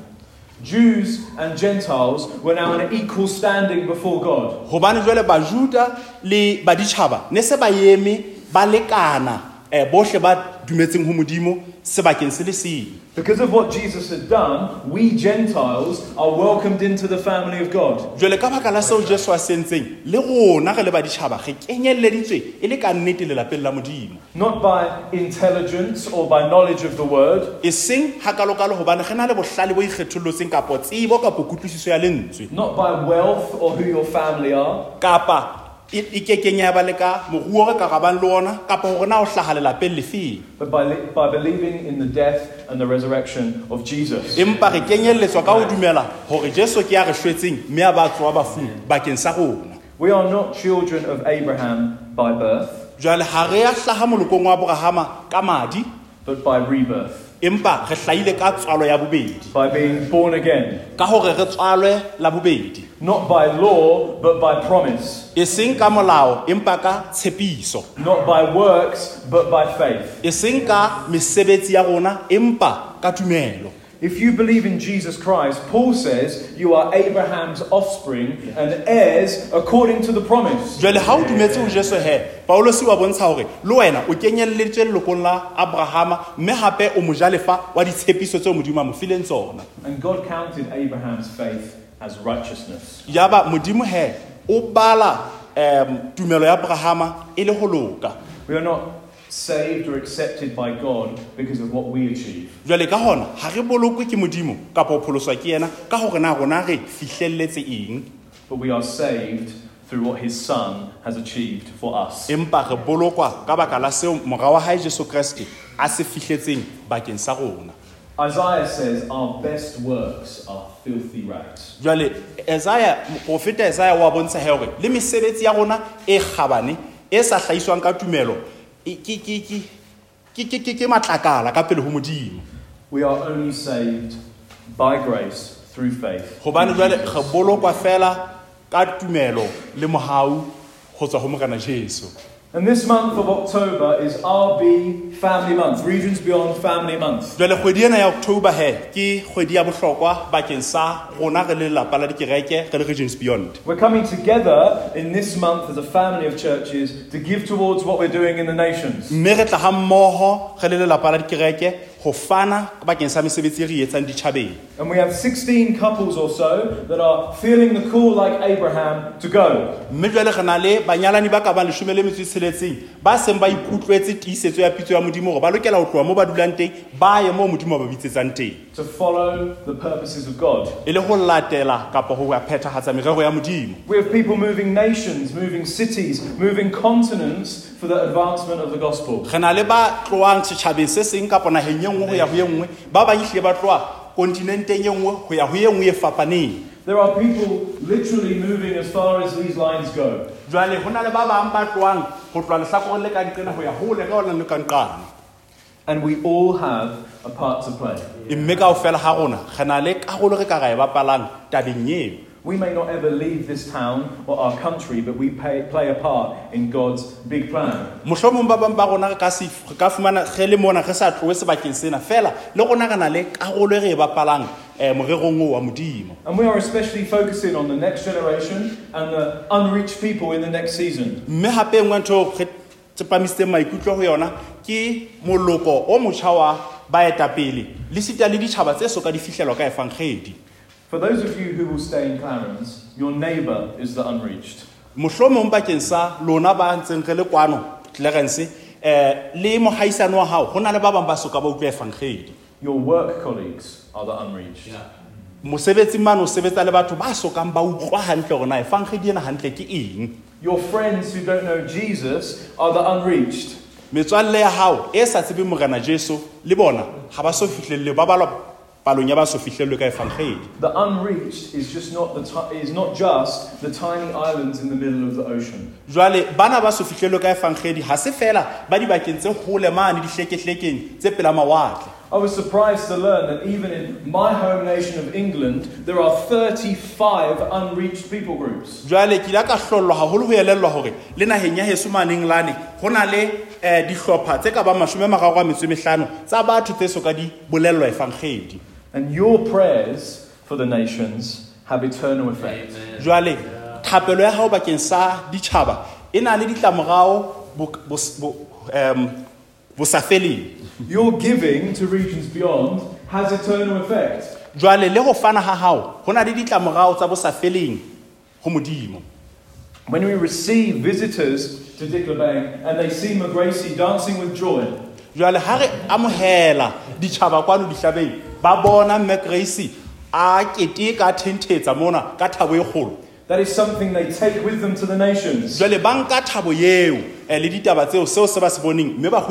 S1: Jews and Gentiles were now on an equal standing before God.
S2: hobane jwale bajuda le baditjhaba ne se ba eme ba lekana Eh, bohle ba dumetseng ho modimo sebakeng se le seng.
S1: Because of what Jesus had done, we Gentiles are welcomed into the family of God.
S2: jwale ka baka la seo jesu a sentseng le rona re le baditjhaba re kenyelleditswe le ka nnete lelapeng la modimo.
S1: Not by intelligence or by knowledge of the word,
S2: seng hakalokalo hobane re na le bohlale bo ikgethollotseng kapo tsebo kapo kutlwisiso ya lentswe.
S1: Not by wealth or who your family are,
S2: e kekeng ya ba le ka moruo re ka rabang le ona kapa hore na o hlaha lelapeng lefeng?
S1: But by, by believing in the death and the resurrection of Jesus.
S2: empa re kenyelletswa ka ho dumela hore jesu ke ya re hlwetseng mme a ba tsoa bafung bakeng sa rona.
S1: We are not children of Abraham by birth,
S2: jwale ha re ya hlaha molokong wa abrahama ka madi
S1: but by rebirth,
S2: empa re hlahile ka tswalo ya bobedi.
S1: By being born again,
S2: ka hore re tswalwe la bobedi.
S1: Not by law, but by promise,
S2: e seng ka molao empa ka tshepiso.
S1: Not by works, but by faith.
S2: e seng ka mesebetsi ya rona empa ka tumelo
S1: If you believe in Jesus Christ, Paul says you are Abraham's offspring and heirs according to the promise.
S2: jwale ha o dumetse ho jesu he paulosi wa bontsha hore le wena o kenyelleditswe lelokong la abrahama mme hape o mojalefa wa ditshepiso tseo modimo a mo fileng tsona
S1: And God counted Abraham's faith as righteousness.
S2: yaba modimo he o bala um tumelo ya abrahama e le ho loka
S1: We are not saved or accepted by God because of what we achieve.
S2: jwale ka hona ha re bolokwe ke modimo kapa pholoswa ke yena ka hore na rona re fihlelletse eng
S1: but we are saved through what his Son has achieved for us.
S2: empa re bolokwa ka baka la seo mora wa hae jesu kreste a se fihletseng bakeng sa rona
S1: Isaiah says our best works are filthy rags.
S2: jwale isaya profeta isaya wa bontsha he hore le mesebetsi ya rona e kgabane e sa hlahiswang ka tumelo e- ke matlakala ka pele ho modimo
S1: We are only saved by grace through faith.
S2: gobane jwale re bolokwa fela ka tumelo le mohau go tswa go morena jesu
S1: And this month of October is RB Family Month, Regions Beyond Family Month.
S2: jwale kgwedi ena ya october he ke kgwedi ya bohlokwa bakeng sa rona re le lelapa la dikereke re le regions beyond
S1: We're coming together in this month as a family of churches to give towards what we're doing in the nations.
S2: mme re tla ga mmogo re le lelapa la dikereke go fana bakeng sa mesebetsi re etsang ditšhabeng
S1: And we have 16 couples or so that are feeling the call like Abraham to go.
S2: mme jwale re na le banyalani ba ka bang leshome le metso tsheletseng ba seng ba ikutlwetse tiisetso ya pitso ya modimo gore ba lokela ho tloha moo ba dulang teng ba ye moo modimo ba bitsetsang teng
S1: to follow the purposes of God.
S2: le go latela kapa go phethagatsa merero ya modimo
S1: We have people moving nations, moving cities, moving continents for the advancement of the gospel.
S2: re na le ba tloang setšhabeng se seng kapa nageng ye nngwe go ya go ye nngwe ba bang ehlile ba tloa kontinenteng ye nngwe go ya go ye nngwe e fapaneng
S1: There are people literally moving as far as these lines go.
S2: jwale go na le ba bang ba tloang go tloa lehlakoreng le ka nqena go ya gole ka ona le ka nqane
S1: And we all have a part to play.
S2: mme kao fela ga rona re na le karolo re ka ga e bapalang tabeng eo
S1: We may not ever leave this town or our country, but we pay, play a part in God's big plan.
S2: mohlomong ba bang ba rona ka se ka fumana ge le mona ge sa tlowe sebakeng sena fela le rona re na le karolo e re e bapalang um morerong oo wa modimo
S1: And we are especially focusing on the next generation and the unreached people in the next season.
S2: mme gape nngwe ntho re tsepamisitseng maikutlo go yona ke moloko o motšha wa baetapele le sita le ditšhaba tse soka di fitlhelwa ka efangedi
S1: For those of you who will stay in Clarens, your neighbour is the unreached.
S2: mohlomong bakeng sa lona ba ntseng re le kwano clarens um le mogaisane wa gago go na le ba bangwe ba soka ba utlwa efangedi
S1: Your work colleagues are the unreached.
S2: mosebetsing mane o sebetsa le batho ba sokang ba utlwa hantle gore na efangedi ena hantle ke eng
S1: Your friends who don't know Jesus are the unreached.
S2: metswalle ya gago e sa tsebe morena jesu le bona ga ba so fitlhelele ba balwa palong ya ba so ka
S1: The unreached is just not the ti- is not just the tiny islands in the middle of the ocean.
S2: jwale bana ba so fitlhelelwe ka efangedi ga se fela ba dibakeng tse gole mane dihlekehlekeng tse pela mawatle
S1: I was surprised to learn that even in my home nation of England, there are 35 unreached people groups.
S2: jwale ke ile ka hlollwa gagolo go elellwa gore le nageng ya heso maneng lane go na le eh, dihlopha tse ka bang masome mararo a metso e mehlano tsa batho tse soka di bolellwa efangedi
S1: And your prayers for the nations have eternal effect.
S2: jwale thapelo ya gago bakeng sa ditšhaba e na le ditlamorago bo- bos- bo- em, bo sa feleng
S1: Your giving to regions beyond has eternal effect.
S2: jwale le go fana ga gago go na le ditlamorago tsa bo sa feleng go modimo
S1: When we receive visitors to Ditlhabeng and they see Magracie dancing with joy,
S2: jwale ga re amogela ditšhaba kwano ditlhabeng ba bona mme grace a keteka a thentetsa mona ka thabo e kgolo
S1: that is something they take with them to the nations.
S2: jwale ba nka thabo eo um le ditaba tseo seo se ba se boneng mme ba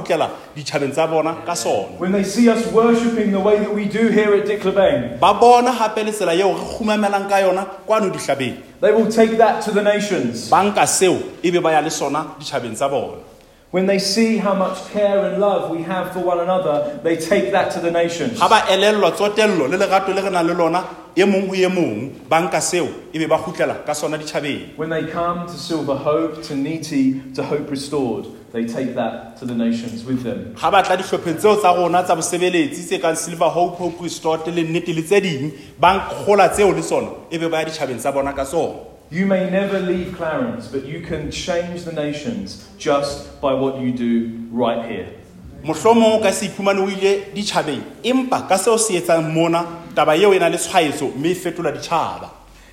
S2: ditšhabeng tsa bona ka sona
S1: When they see us worshipping the way that we do here at Ditlhabeng,
S2: ba bona gape le tsela eo re kgumamelang ka yona kwano ditlhabeng
S1: they will take that to the nations.
S2: ba nka seo e be ba ya le sona ditšhabeng tsa bona
S1: When they see how much care and love we have for one another, they take that to the nations.
S2: ga ba elellwa tsotello le lerato le re nang le lona e mong go e mong ba nka seo e be ba gutlela ka sona ditšhabeng
S1: When they come to Silver Hope, to Niti, to Hope Restored, they take that to the nations with them.
S2: ga ba tla ditlhopheng tseo tsa rona tsa bosebeletsi tse kang silver hope hope restored le nnete le tse ding ba nkgola tseo le tsona e be ba ya ditšhabeng tsa bona ka tsona
S1: You may never leave Clarens, but you can change the nations just by what you do right here.
S2: mohlomong o ka se iphumane o ile ditšhabeng empa ka seo se etsang mona taba eo e na le tshwaetso mme e fetola ditšhaba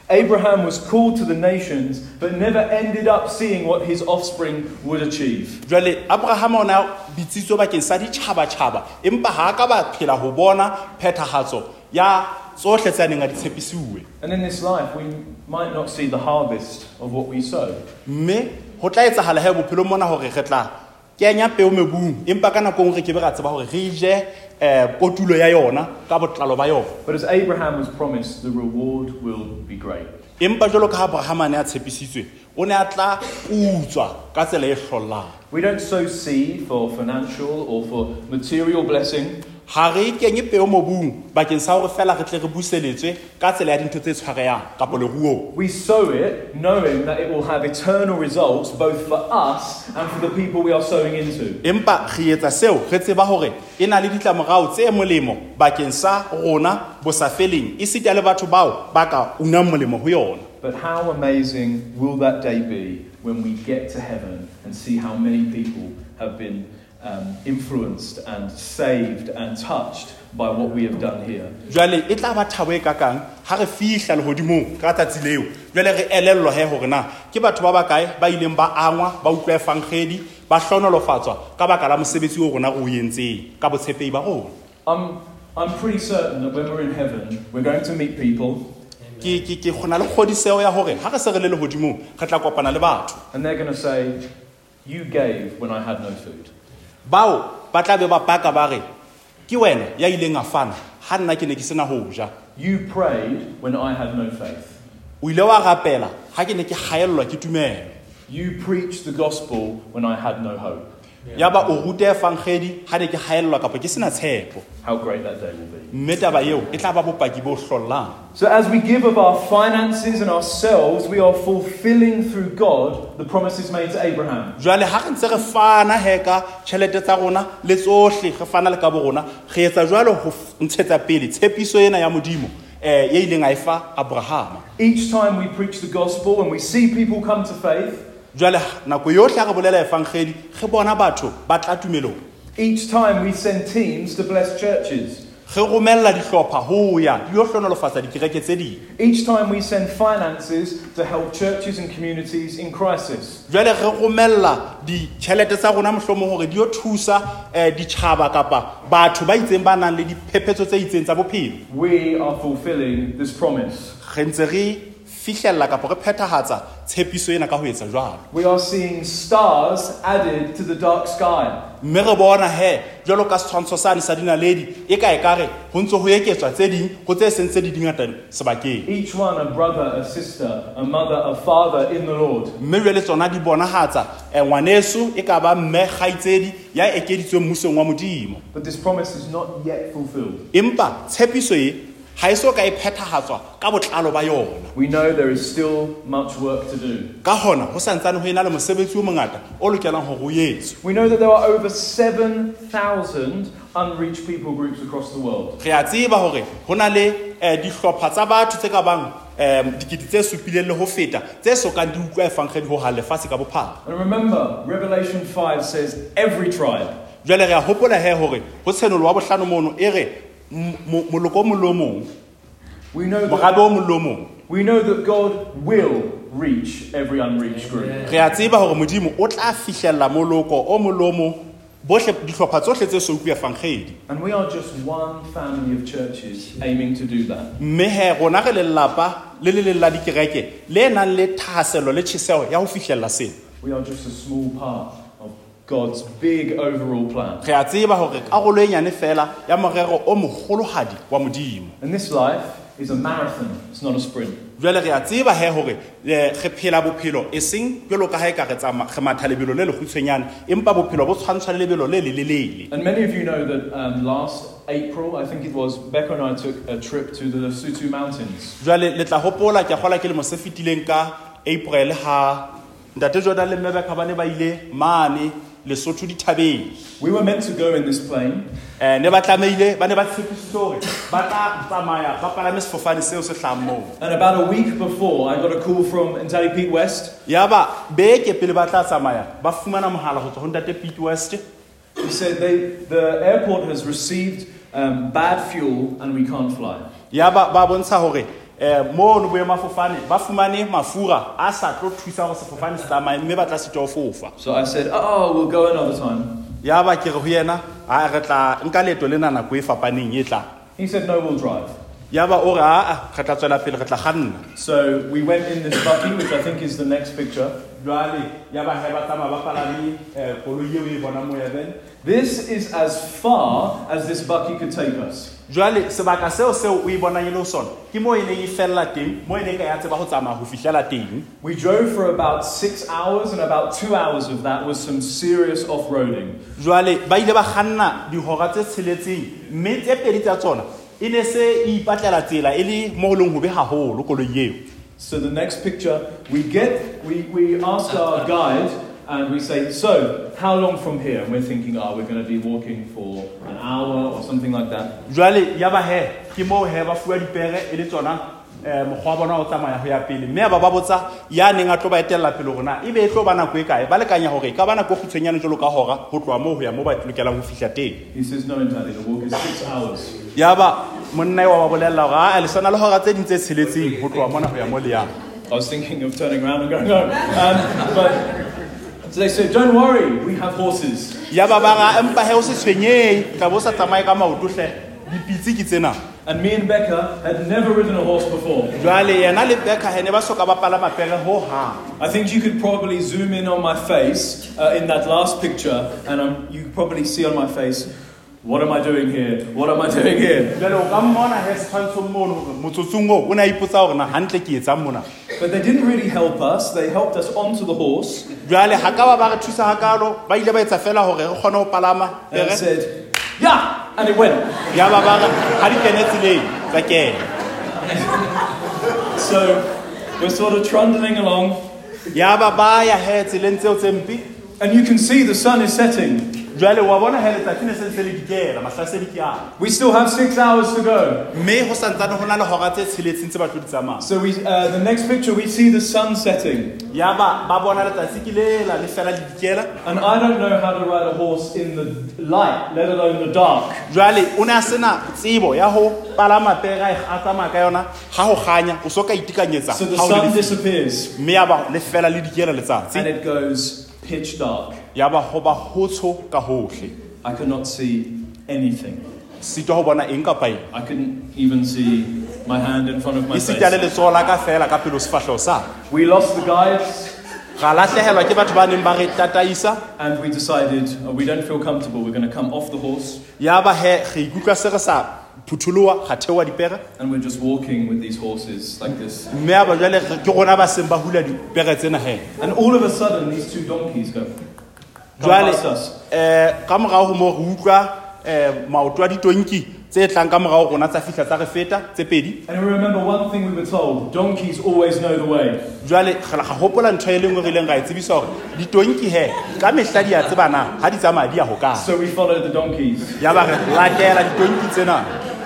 S1: Abraham was called to the nations, but never ended up seeing what his offspring would achieve.
S2: jwale abrahama o na bitsitswe bakeng sa ditšhabatšhaba empa ga a ka ba phela go bona phethagatso ya tsohle tse a neng a di tshepisiwe
S1: And in this life, we might not see the harvest of what we sow.
S2: mme go tla etsagala he bophelong mona gore re tla kenya peo mebung empa ka nako nngwe re ke be ra tseba gore re je um kotulo ya yona ka botlalo ba yona
S1: But as Abraham was promised, the reward will be great.
S2: empa jalo ka ha abrahama a ne a tshepisitswe o ne a tla utswa ka tsela e hlollang
S1: We don't sow seed for financial or for material blessing.
S2: Ga re kenye peo mobung bakeng sa gore fela re tle re buseletswe ka tsela ya dintho tse tshwareyang kapo leruong
S1: We sow it knowing that it will have eternal results both for us and for the people we are sowing into.
S2: empa re etsa seo re tseba gore e na le tse molemo bakeng sa rona bo sa feleng. E sita le batho bao ba ka unang molemo ho yona.
S1: But how amazing will that day be when we get to heaven and see how many people have been um, influenced and saved and touched by what we have done here?
S2: jwale e tla ba thabo e kakang ha re fihla lehodimong ka tsatsi leo jwale re elellwa he hore na ke batho ba bakae ba ileng ba angwa ba utlwa efangkgedi ba hlonolofatswa ka baka la mosebetsi o rona o entseng ka botshepehi ba rona
S1: I'm, I'm pretty certain that when we're in heaven, we're going to meet people
S2: ke ke ke kgona le ya hore ha re se re le lehodimong re tla kopana le batho
S1: and they're going to say, You gave when I had no food.
S2: Bao ba tla be ba paka ba re ke wena ya ileng a fana ha nna ke ne ke sena ho ja
S1: You prayed when I had no faith.
S2: o ile wa rapela ke ne ke ke tumelo
S1: You preached the gospel when I had no hope.
S2: Ya ba o rute ga ne ke gaelelwa kapa ke sena tshepo
S1: How great that day will be.
S2: mme taba eo e tla ba bopaki bo hlollang
S1: So, as we give of our finances and ourselves, we are fulfilling through God the promises made to Abraham.
S2: jwale ga re ntse re fana he ka tšhelete tsa rona le tsohle re fana le ka bo rona re etsa jwalo f- ntshetsa pele tshepiso ena ya modimo um ye ileng a e fa abrahama
S1: Each time we preach the gospel and we see people come to faith,
S2: jwale nako re bolela efangedi ge bona batho ba tla tumelong
S1: each time we send teams to bless churches,
S2: ge romelela dihlopha ho ya di yo hlonolofatsa dikereke tse ding
S1: each time we send finances to help churches and communities in crisis.
S2: jwale re romelela ditšhelete tsa rona mohlomong di yo thusa eh, ditšhaba kapa batho ba itseng ba nang le diphephetso tse itseng tsa bophelo
S1: We are fulfilling this promise.
S2: re ntse re fihlella kapa re phethahatsa tshepiso ena ka ho etsa jwalo
S1: We are seeing stars added to the dark sky.
S2: mme re bona he jwalo ka setshwantsho sane sa dinaledi e ka e ho ntse ho eketswa tse ding ho tse seng tse di dingata sebakeng
S1: Each one a brother, a sister, a mother, a father in the Lord.
S2: mme jwale tsona di bonahatsa um ngwaneso e ka ba mme kgaitsedi ya ekeditsweng mmusong wa modimo
S1: But this promise is not yet fulfilled.
S2: empa tshepiso e e so ka e ka botlalo ba yona
S1: We know there is still much work to do.
S2: ka santsane le mosebetsi o mongata o lokelang hore o etswe
S1: We know that there are over 7,000 unreached people groups across the world.
S2: re a tseba na le um dihlopha tsa batho tse ka bang um dikete tse supileng le ho feta tse sokang di utlwa efangkgedi lefatshe ka bophara
S1: And remember, Revelation 5 says every tribe.
S2: re a hopola he tshenolo wa mono e re moloko o mong le o mong
S1: We know
S2: morabe
S1: that,
S2: o mong le o mong
S1: we know that God will reach every unreached group.
S2: re a tseba hore modimo o tla fihlella moloko o mong le o mong bohle dihlopha tsohle tse so utlwa efangkgedi
S1: And we are just one family of churches aiming to do that.
S2: mme he rona re lelapa le le leng la dikereke le nang le thahaselo le tjheseho ya ho fihlella sena.
S1: We are just a small part of God's big overall plan.
S2: re a tseba hore karolo e nyane fela ya morero o mogolohadi wa modimo
S1: And this life is a marathon, it's not a sprint.
S2: jwale re a tseba he hore eh, re phela bophelo e seng jwalo ka ha e ka re matha lebelo le lekgutshwenyane empa bophelo bo le lebelo le lelelele
S1: And many of you know that um, last April, I think it was, Becca and I took a trip to the Lesotho Mountains.
S2: jwale le tla hopola ke a kgola ke lemo se fetileng ka april ha ntate jordan le mmebeka ba ne ba ile mane lesotho dithabeng
S1: We were meant to go in this plane,
S2: um ne ba tlameile ba ne ba tshepisitse hore ba tla tsamaya ba palame sefofane seo se hlahang moo
S1: and about a week before, I got a call from Ntate Pete West.
S2: ya ba beke pele ba tla tsamaya ba fumana mohala go tswa ho ntate pete west
S1: He said they, the airport has received um, bad fuel and we can't fly.
S2: ya ba ba bontsha hore um mono boemafofane ba fumane mafura a sa tlo thusa gore sefofane se tsamaye mme ba tla fofa
S1: So I said, oh, we'll go another time.
S2: ya ba ke re ho yena a re tla nka leeto lena nako e fapaneng e
S1: He said, no, we'll drive.
S2: Ya ba o re aa re tla tswela pele re tla kganna
S1: So we went in this buggy, which I think is the next picture.
S2: jwale ya ba he ba tsamaya ba palame um koloi eo e bonang mo even
S1: This is as far as this buggy could take us.
S2: jwale sebaka seo seo o bonang le ho sona ke moo neng fella teng moo neng ka ya tseba ho tsamaya ho fihlela teng
S1: We drove for about six hours, and about two hours of that was some serious off roading.
S2: jwale ba ile ba kganna dihora tse tsheletseng mme tse pedi tsa tsona e ne se ipatlela tsela e le mo leng hobe haholo koloi eo
S1: So the next picture, we get, we, we ask our guide, and we say, so how long from here? And we're thinking, oh, we're going to be walking for an hour or something like that.
S2: jwale ya ba he ke moo he ba fuwa dipere e le tsona um mokgwa wa bona o tsamaya ho ya pele mme ba ba botsa ya neng a tlo ba etelela pele gona na ebe e tlo ba nako e kae ba lekanya hore e ka ba nako e kgutshwenyane jwalo ka hora ho tloha moo ho ya moo ba lokelang ho fihla teng
S1: He says, no, entirely, the walk is six hours.
S2: ya ba monna wa ba bolella hore aa le sana le hora tse ding tse tsheletseng ho tloha mona ho ya mo le yang
S1: I was thinking of turning around and going home. Um, but so they said, don't worry, we have horses.
S2: Ya ba ba ra empa he o se tshwenyehe tla bo sa tsamaye ka maoto hle dipitsi ke tsena
S1: And me and Becca had never ridden a horse before.
S2: jwale yena le beka he ne ba soka ba palama pere ho hang
S1: I think you could probably zoom in on my face uh, in that last picture, and um, you could probably see on my face, What am I doing here? What am I doing here?
S2: jale o ka mmona he setshwantshong mono gore motsotsong oo o ne a ipotsa gore na gantle ke etsang mona
S1: But they didn't really help us. They helped us onto the horse
S2: jale ga ka ba ba re thusa ga ba ile ba etsa fela gore re kgone go palama
S1: and
S2: pere
S1: said, Yeah! And it went.
S2: ya ba ba re ga di kene tseleng
S1: So we're sort of trundling along,
S2: ya ba ba ya he tseleng tseo tse
S1: and you can see the sun is setting.
S2: Jale wa bona he letsatsi ne se ntse le dikela mahlasedi ke ana
S1: We still have six hours to go.
S2: mme go santsane go na le gora tse tsheletseng tse ba tlo di tsamaya
S1: So we, uh, the next picture, we see the sun setting.
S2: ya ba ba bona letsatsi ke lela le fela le dikela
S1: And I don't know how to ride a horse in the light, let alone the dark.
S2: jale o ne a sena tsebo ya go palama pere a tsamaya ka yona ga go ganya o so itekanyetsa
S1: the
S2: ha o le
S1: sun disappears
S2: mme ya ba le fela le dikela
S1: and
S2: letsatsi
S1: it goes pitch dark.
S2: Ya ba ba gotsho ka gotlhe
S1: I could not see anything.
S2: sitwa go bona eng kapa eng
S1: I couldn't even see my hand in front of my
S2: e sita le
S1: face.
S2: letsogo la ka fela ka pelo sefatlhego sa
S1: We lost the guides
S2: ga latlhegelwa ke batho ba neng ba re tataisa
S1: and we decided oh, we don't feel comfortable. We're going to come off the horse
S2: ya he ge ikutlwa se re sa phutholoa ga theoa dipere
S1: and we're just walking with these horses like this.
S2: mme ya ba jale ke gona ba seng ba hula dipere tsena he
S1: And all of a sudden, these two donkeys go. Come
S2: jale
S1: past us.
S2: um ka morago go mo re utlwa um maoto a ditonki tse tlang ka morago rona tsa fitlha tsa re feta tse pedi
S1: And we remember one thing we were told donkeys always know the way.
S2: jale ga ga gopola ntho e lengwe re ileng ra e tsebisa gore ditonki he ka mehla di a tsebana ga di tsamaya di ya go
S1: So we followed the donkeys.
S2: ya ba re latela ditonki tsena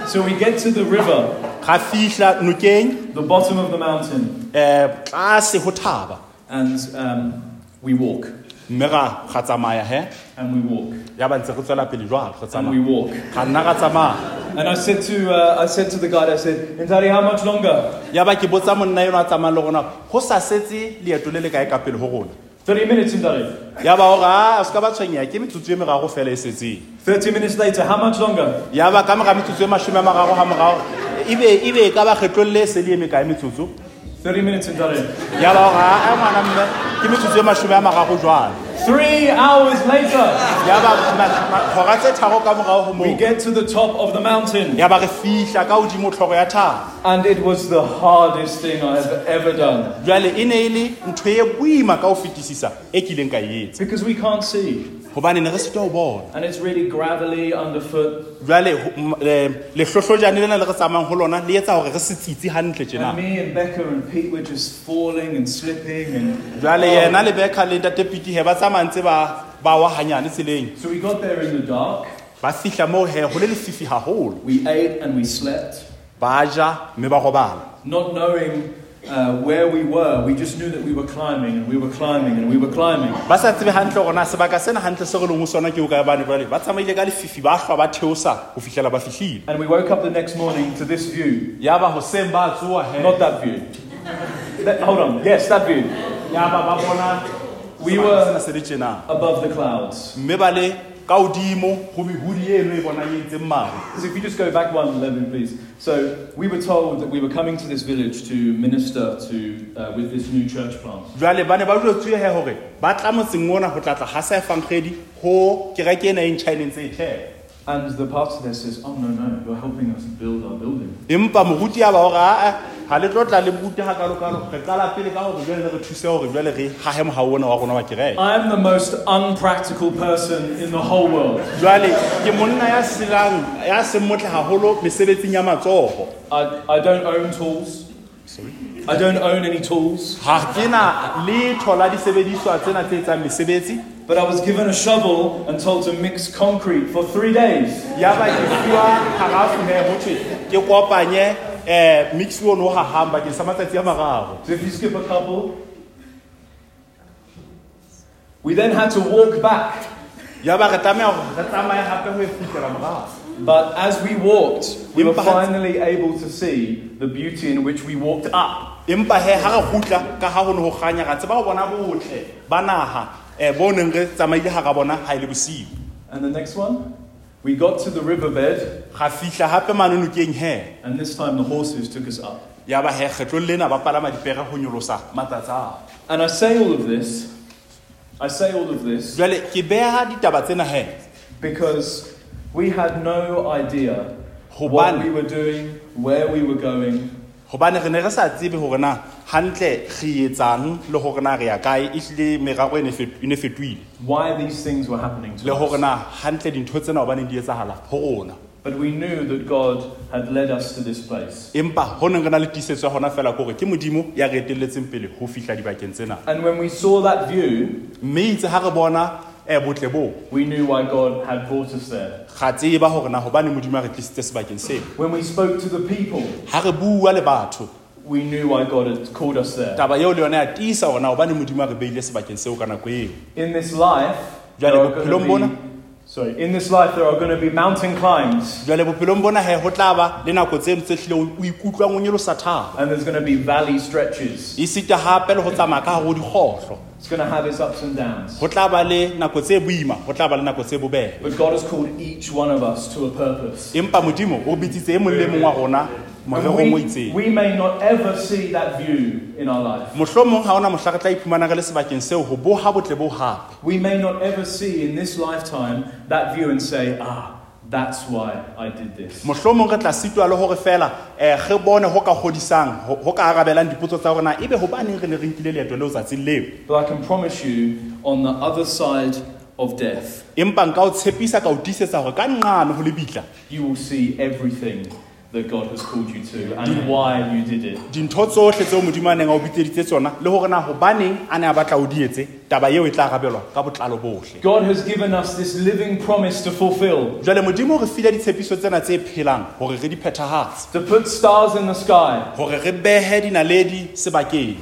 S1: So we get to the river,
S2: ga fitlha nokeng
S1: the bottom of the mountain,
S2: um tlase go thaba
S1: and um, we walk.
S2: Mme ga ga tsamaya he
S1: And we walk.
S2: ya ba ntse re tswela pele re
S1: And we
S2: tsamaya
S1: walk.
S2: ga nna ga tsamaya
S1: And I said to, uh, I said to the guide, I said, Intari, how much longer?
S2: ya ba ke botsa monna eno a tsamayang le rona go sa setse leeto le le kae ka pele go rona
S1: 30 minutes, Intari.
S2: ya ba gore a o se ka ba tshwenyaya ke metsotso e fela e setseng
S1: 30 minutes later, how much longer?
S2: ya ba ka mora metsotso e masome a mararo ga morago ebe ebe ka ba e se le e metsotso
S1: 30 minutes, Intari.
S2: ya ba gore a ngwana mme ke metsotso e jwale
S1: Three hours later,
S2: ya ba ma- ma- tse tharo ka morago go
S1: we
S2: moo
S1: get to the top of the mountain.
S2: ya ba re fitlha ka godimo tlhogo ya thaba
S1: And it was the hardest thing I have ever done.
S2: jale e ne e le ntho e boima ka go fetisisa e kileng ka e etsa
S1: Because we can't see.
S2: gobane ne re seta go bona
S1: And it's really gravelly underfoot.
S2: jale ho- m- eh, lehlohlojane lena le re tsamayang go lona le etsa gore re se tsitse gantle
S1: And
S2: tjena
S1: me and Becca and Pete were just falling and slipping. And
S2: jale yena le beka le ntate pete he ba tsamaya ba ba wa ganyane tseleng
S1: so we got there in the dark.
S2: ba fitlha moo he go le lefifi gagolo
S1: We ate and we slept,
S2: ba ja mme ba robala
S1: not knowing uh, where we were. We just knew that we were climbing and we were climbing and we were climbing.
S2: ba sa tsebe gantle gona sebaka sena gantle se re leng sona ke o kae bane jale ba tsamaile ka lefifi ba hlwa ba theosa go fitlhela ba fitlhile
S1: And we woke up the next morning to this view.
S2: ya ba goseng ba tsoa he
S1: Not that view. That- hold on. Yes, that view.
S2: ya ba ba bona
S1: We were-
S2: sena se le
S1: Above the clouds.
S2: mme ba le ka godimo go mehudi eno e bonang e ntseng maru
S1: So if you just go back one, Levin, please. So we were told that we were coming to this village to minister to uh, with this new church plant.
S2: ba ne ba duetswe he gore ba tla motseng mona go tlatla ga sa efangkgedi go kereke ena e ntšha e neng tse e thela
S1: And the there says, Oh, no, no, you're helping us build our building.
S2: empa moruti a ba gore aa ga le tlo le bute kalokalo re qala pele ka gore jale re thuse gore jale re gage mogao ona wa rona wa kereke
S1: I am the most unpractical person in the whole world.
S2: jale ke monna ya selang ya seng motle gagolo mesebetsing ya matsogo
S1: I, I don't own tools. I don't own any tools.
S2: ga ke na letho la disebediswa tsena tse etsang mesebetsi
S1: But I was given a shovel and told to mix concrete for three days.
S2: ya ba ke fiwa garafu he gotshwe ke kopanye eh, mix ono o gagang bakeng sa matsatsi a mararo
S1: So if you skip a couple, we then had to walk back.
S2: ya ba re tlameya gore re tsamaye gape go fitlhela morago
S1: But as we walked, we were finally able to see the beauty in which we walked up.
S2: Empa he ga re gutla ka ga go ne go ganya ga tseba go bona botle ba naga um bo neng re tsamaile ga ga bona ga e le
S1: And the next one, we got to the riverbed,
S2: ga fitlha gape manonokeng he
S1: and this time the horses took us up.
S2: ya ba he kgetlong lena ba palama dipere go nyolosa matsatsa.
S1: And I say all of this, I say all of this
S2: jale ke beha ditaba tsena he
S1: because We had no idea what we were doing, where we were going,
S2: gobane re ne re sa tsebe gore na gantle re etsang le gore na re ya kae e tlile meraro e ne fetoile
S1: why these things were happening to
S2: le gore na gantle dintho tsena gobaneng di etsagala go rona.
S1: But we knew that God had led us to this place.
S2: empa go neng re na le tiisetso ya gona fela kore ke modimo ya re etelletseng pele go fitlha dibakeng tsena.
S1: And when we saw that view,
S2: mme itse ga re bona botle boo
S1: we knew why God had brought us there.
S2: ga tseba gore na gobane modimo a re tlisitse sebakeng seo
S1: When we spoke to the people,
S2: ga re bua le batho
S1: we knew why God had called us there.
S2: taba eo le yone ya tiisa gona gobane modimo a re beile sebakeng seo ka nako eo
S1: In this life, there are going to
S2: bona?
S1: be, sorry, in this life there are going to be mountain climbs
S2: jale bophelong bona he go tla ba le nako tseno tse tlhile o ikutlwang o nyolosa thaba
S1: and there's going to be valley stretches.
S2: e sita gape le go tsamaya ka go dikgotlho
S1: It's going to have its ups and downs.
S2: go tla ba le nako tse boima go tla ba le nako tse bobebe
S1: But God has called each one of us to a purpose.
S2: empa modimo o bitsitse mong le mong wa rona
S1: And we, we may not ever see that view in our life.
S2: mohlomong ga ona mohla re tla iphumana re le sebakeng seo go boga botle bo gape
S1: We may not ever see in this lifetime that view and say, ah, that's why I did this.
S2: mohlomong re tla sitwa le gore fela eh, ge bone go ka go ka arabelang dipotso tsa rona. Ebe re ne re nkile leeto leo tsatsing leo?
S1: But I can promise you, on the other side of death,
S2: empa nka o tshepisa ka o tiisetsa gore ka nqane go le bitla
S1: you will see everything that God has called you to and why you did it.
S2: dintho tsotlhe tseo modimo a neng a o bitseditse tsona le gore na gobaneng a ne a batla o di etse taba eo e tla arabelwa ka botlalo botlhe
S1: God has given us this living promise to fulfill,
S2: jale modimo o re file ditshepiso tsena tse phelang gore re di phethagatse
S1: to put stars in the sky.
S2: gore re behe dinaledi sebakeng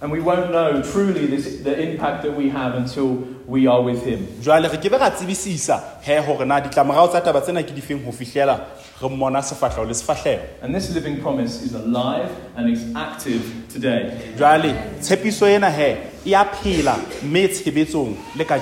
S1: And we won't know truly this, the impact that we have until we are with Him.
S2: jwale re ke be ra tsebisisa he gore na ditlamorago tsa taba tsena ke difeng go fitlhela re mmona sefatlhego le sefatlhego
S1: And this living promise is alive and is active today.
S2: jwale tshepiso ena he e a phela mme e tshebetsong le ka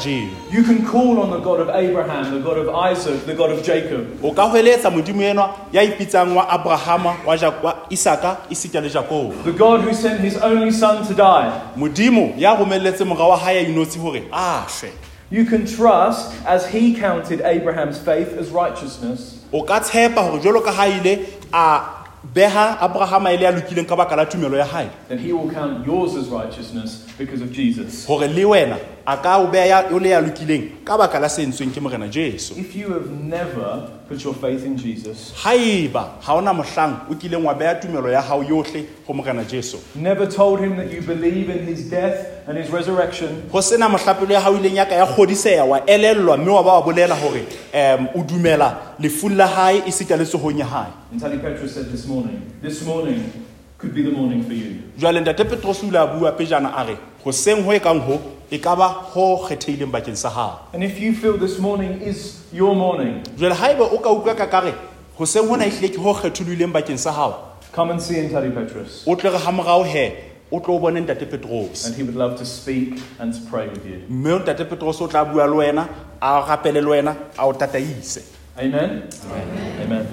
S1: You can call on the God of Abraham, the God of Isaac, the God of Jacob.
S2: o ka hweletsa modimo enwa ya ipitsang wa abrahama wa, Ja- wa isaka le jakobo
S1: The God who sent his only son to die.
S2: modimo ya romelletse morao wa hae ya inotshi hore a shwe
S1: You can trust as he counted Abraham's faith as righteousness.
S2: o ka tshepa hore jwalo ka ha ile a beha abrahama e le ya lokileng ka baka la tumelo ya hae
S1: Then he will count yours as righteousness because of Jesus.
S2: hore le wena a ka o beha o le ya lokileng ka baka la se entsweng ke morena jesu
S1: If you have never put your faith in Jesus,
S2: haeba ha ona mohlang o kileng wa beha tumelo ya hao yohle go morena jesu
S1: never told him that you believe in his death and his resurrection,
S2: go sena mohlapelo ya hao ileng ya ka ya kgodiseya wa elellwa mme wa ba wa bolela hore um o dumela lefung la hae e sita le tsohong ya hae
S1: Petrus said this morning, this morning could be the morning for you.
S2: jwale ntate petros o ile a bua pejana a re hoseng ho e kang ho e ka ba ho kgetheileng bakeng sa hao
S1: And if you feel this morning is your morning,
S2: jwale haeba o ka utlwa ka kare hoseng hona ehlile ke ho kgethollileng bakeng sa hao
S1: come and see in Petrus.
S2: o tle re ha morao he o tlo bone ntate petros
S1: And he would love to speak and to pray with you.
S2: mme ntate petros o tla bua le wena a rapele le wena a o tataise
S1: Amen? Amen.